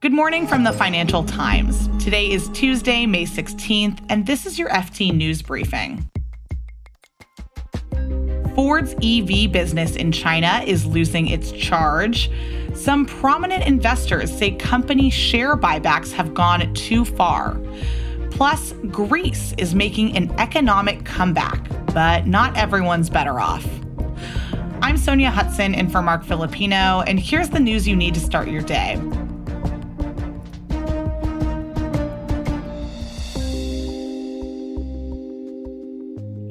Good morning from the Financial Times. Today is Tuesday, May 16th, and this is your FT News Briefing. Ford's EV business in China is losing its charge. Some prominent investors say company share buybacks have gone too far. Plus, Greece is making an economic comeback, but not everyone's better off. I'm Sonja Hutson and for Marc Filippino, and here's the news you need to start your day.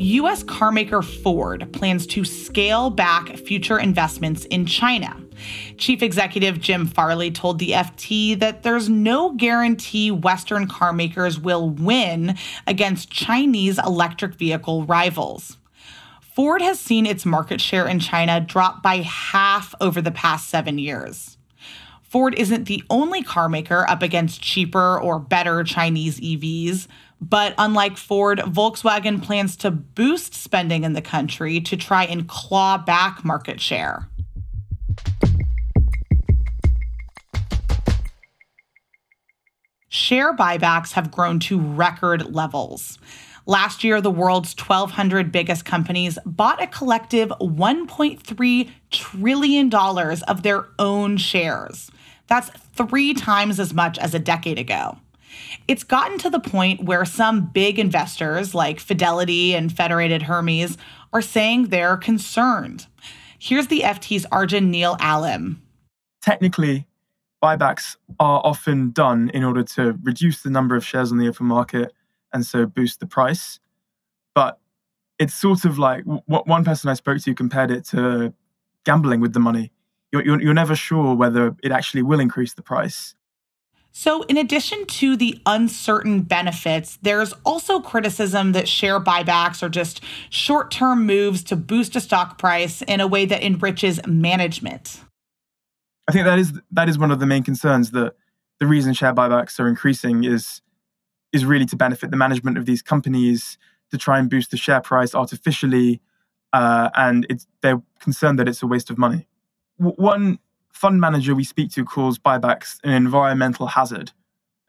U.S. carmaker Ford plans to scale back future investments in China. Chief Executive Jim Farley told the FT that there's no guarantee Western carmakers will win against Chinese electric vehicle rivals. Ford has seen its market share in China drop by half over the past seven years. Ford isn't the only carmaker up against cheaper or better Chinese EVs. But unlike Ford, Volkswagen plans to boost spending in the country to try and claw back market share. Share buybacks have grown to record levels. Last year, the world's 1,200 biggest companies bought a collective $1.3 trillion of their own shares. That's three times as much as a decade ago. It's gotten to the point where some big investors like Fidelity and Federated Hermes are saying they're concerned. Here's the FT's Arjun Neil Alim. Technically, buybacks are often done in order to reduce the number of shares on the open market and so boost the price. But it's sort of like what one person I spoke to compared it to gambling with the money. You're, you're, you're never sure whether it actually will increase the price. So, in addition to the uncertain benefits, there's also criticism that share buybacks are just short term moves to boost a stock price in a way that enriches management. I think that is that is one of the main concerns that the reason share buybacks are increasing is is really to benefit the management of these companies to try and boost the share price artificially, uh, and they're concerned that it's a waste of money. W- one fund manager we speak to calls buybacks an environmental hazard,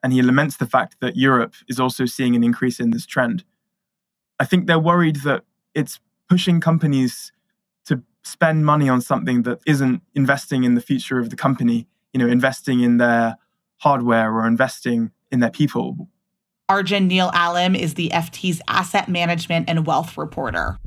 and he laments the fact that Europe is also seeing an increase in this trend. I think they're worried that it's pushing companies to spend money on something that isn't investing in the future of the company, you know, investing in their hardware or investing in their people. Arjun Neil Alim is the FT's asset management and wealth reporter.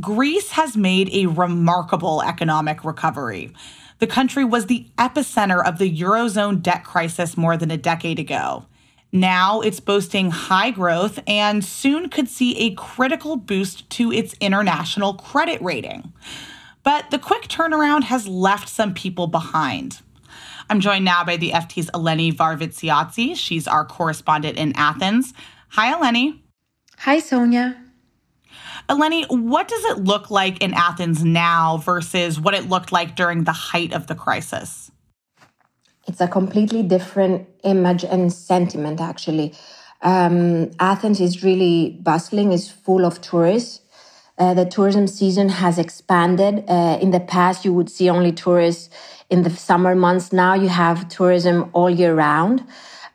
Greece has made a remarkable economic recovery. The country was the epicenter of the Eurozone debt crisis more than a decade ago. Now it's boasting high growth and soon could see a critical boost to its international credit rating. But the quick turnaround has left some people behind. I'm joined now by the FT's Eleni Varvitsioti. She's our correspondent in Athens. Hi, Eleni. Hi, Sonja. Eleni, what does it look like in Athens now versus what it looked like during the height of the crisis? It's a completely different image and sentiment, actually. Um, Athens is really bustling, is full of tourists. Uh, the tourism season has expanded. Uh, in the past, you would see only tourists in the summer months. Now you have tourism all year round.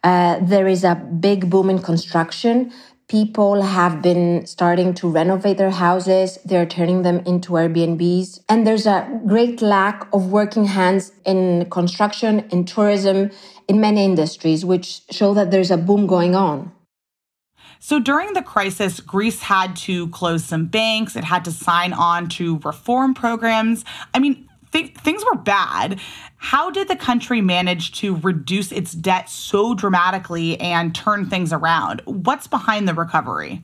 Uh, there is a big boom in construction people have been starting to renovate their houses. They're turning them into Airbnbs. And there's a great lack of working hands in construction, in tourism, in many industries, which show that there's a boom going on. So during the crisis, Greece had to close some banks. It had to sign on to reform programs. I mean, th- things were bad. How did the country manage to reduce its debt so dramatically and turn things around? What's behind the recovery?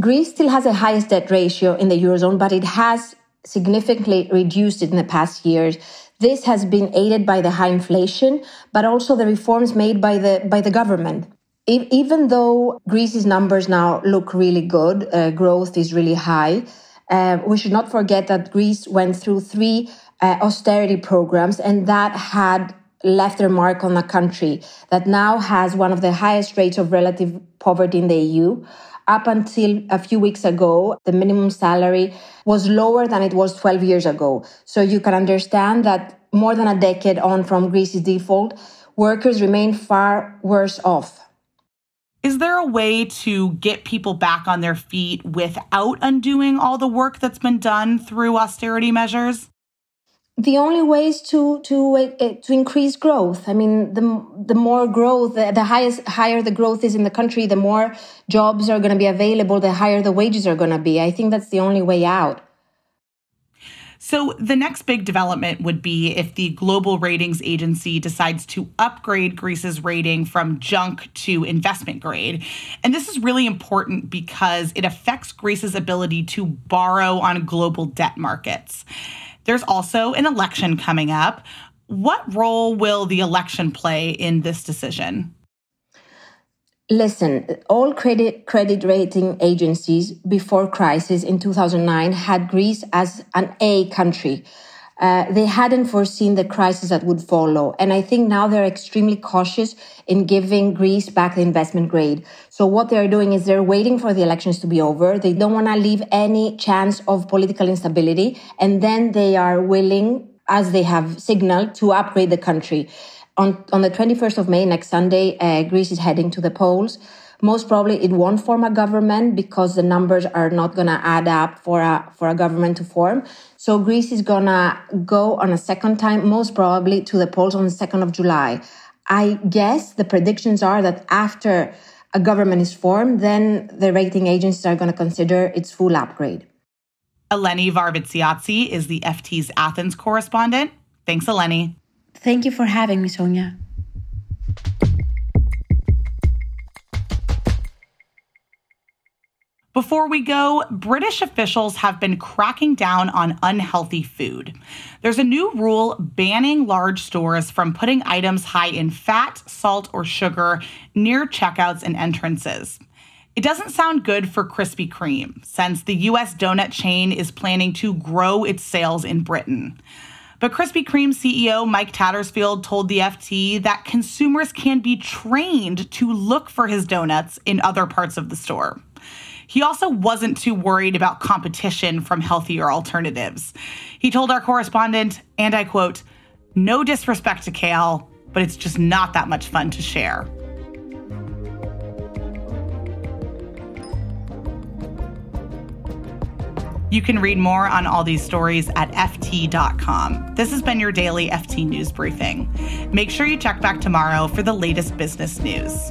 Greece still has the highest debt ratio in the Eurozone, but it has significantly reduced it in the past years. This has been aided by the high inflation, but also the reforms made by the, by the government. Even though Greece's numbers now look really good, uh, growth is really high, uh, we should not forget that Greece went through three uh, austerity programs, and that had left their mark on a country that now has one of the highest rates of relative poverty in the EU. up until a few weeks ago, the minimum salary was lower than it was 12 years ago. So you can understand that more than a decade on from Greece's default, workers remain far worse off. Is there a way to get people back on their feet without undoing all the work that's been done through austerity measures? The only way is to to uh, to increase growth. I mean, the the more growth, the, the highest higher the growth is in the country, the more jobs are going to be available, the higher the wages are going to be. I think that's the only way out. So, the next big development would be if the global ratings agency decides to upgrade Greece's rating from junk to investment grade. And this is really important because it affects Greece's ability to borrow on global debt markets. There's also an election coming up. What role will the election play in this decision? Listen, all credit credit rating agencies before crisis in 2009 had Greece as an A country. Uh, they hadn't foreseen the crisis that would follow. And I think now they're extremely cautious in giving Greece back the investment grade. So what they're doing is they're waiting for the elections to be over. They don't want to leave any chance of political instability. And then they are willing, as they have signaled, to upgrade the country. On, on the 21st of May, next Sunday, uh, Greece is heading to the polls. Most probably it won't form a government because the numbers are not going to add up for a, for a government to form. So Greece is going to go on a second time, most probably to the polls on the 2nd of July. I guess the predictions are that after a government is formed, then the rating agencies are going to consider its full upgrade. Eleni Varvitsioti is the FT's Athens correspondent. Thanks, Eleni. Thank you for having me, Sonja. Before we go, British officials have been cracking down on unhealthy food. There's a new rule banning large stores from putting items high in fat, salt, or sugar near checkouts and entrances. It doesn't sound good for Krispy Kreme, since the US donut chain is planning to grow its sales in Britain. But Krispy Kreme CEO Mike Tattersfield told the FT that consumers can be trained to look for his donuts in other parts of the store. He also wasn't too worried about competition from healthier alternatives. He told our correspondent, and I quote, no disrespect to kale, but it's just not that much fun to share. You can read more on all these stories at FT.com. This has been your daily FT News Briefing. Make sure you check back tomorrow for the latest business news.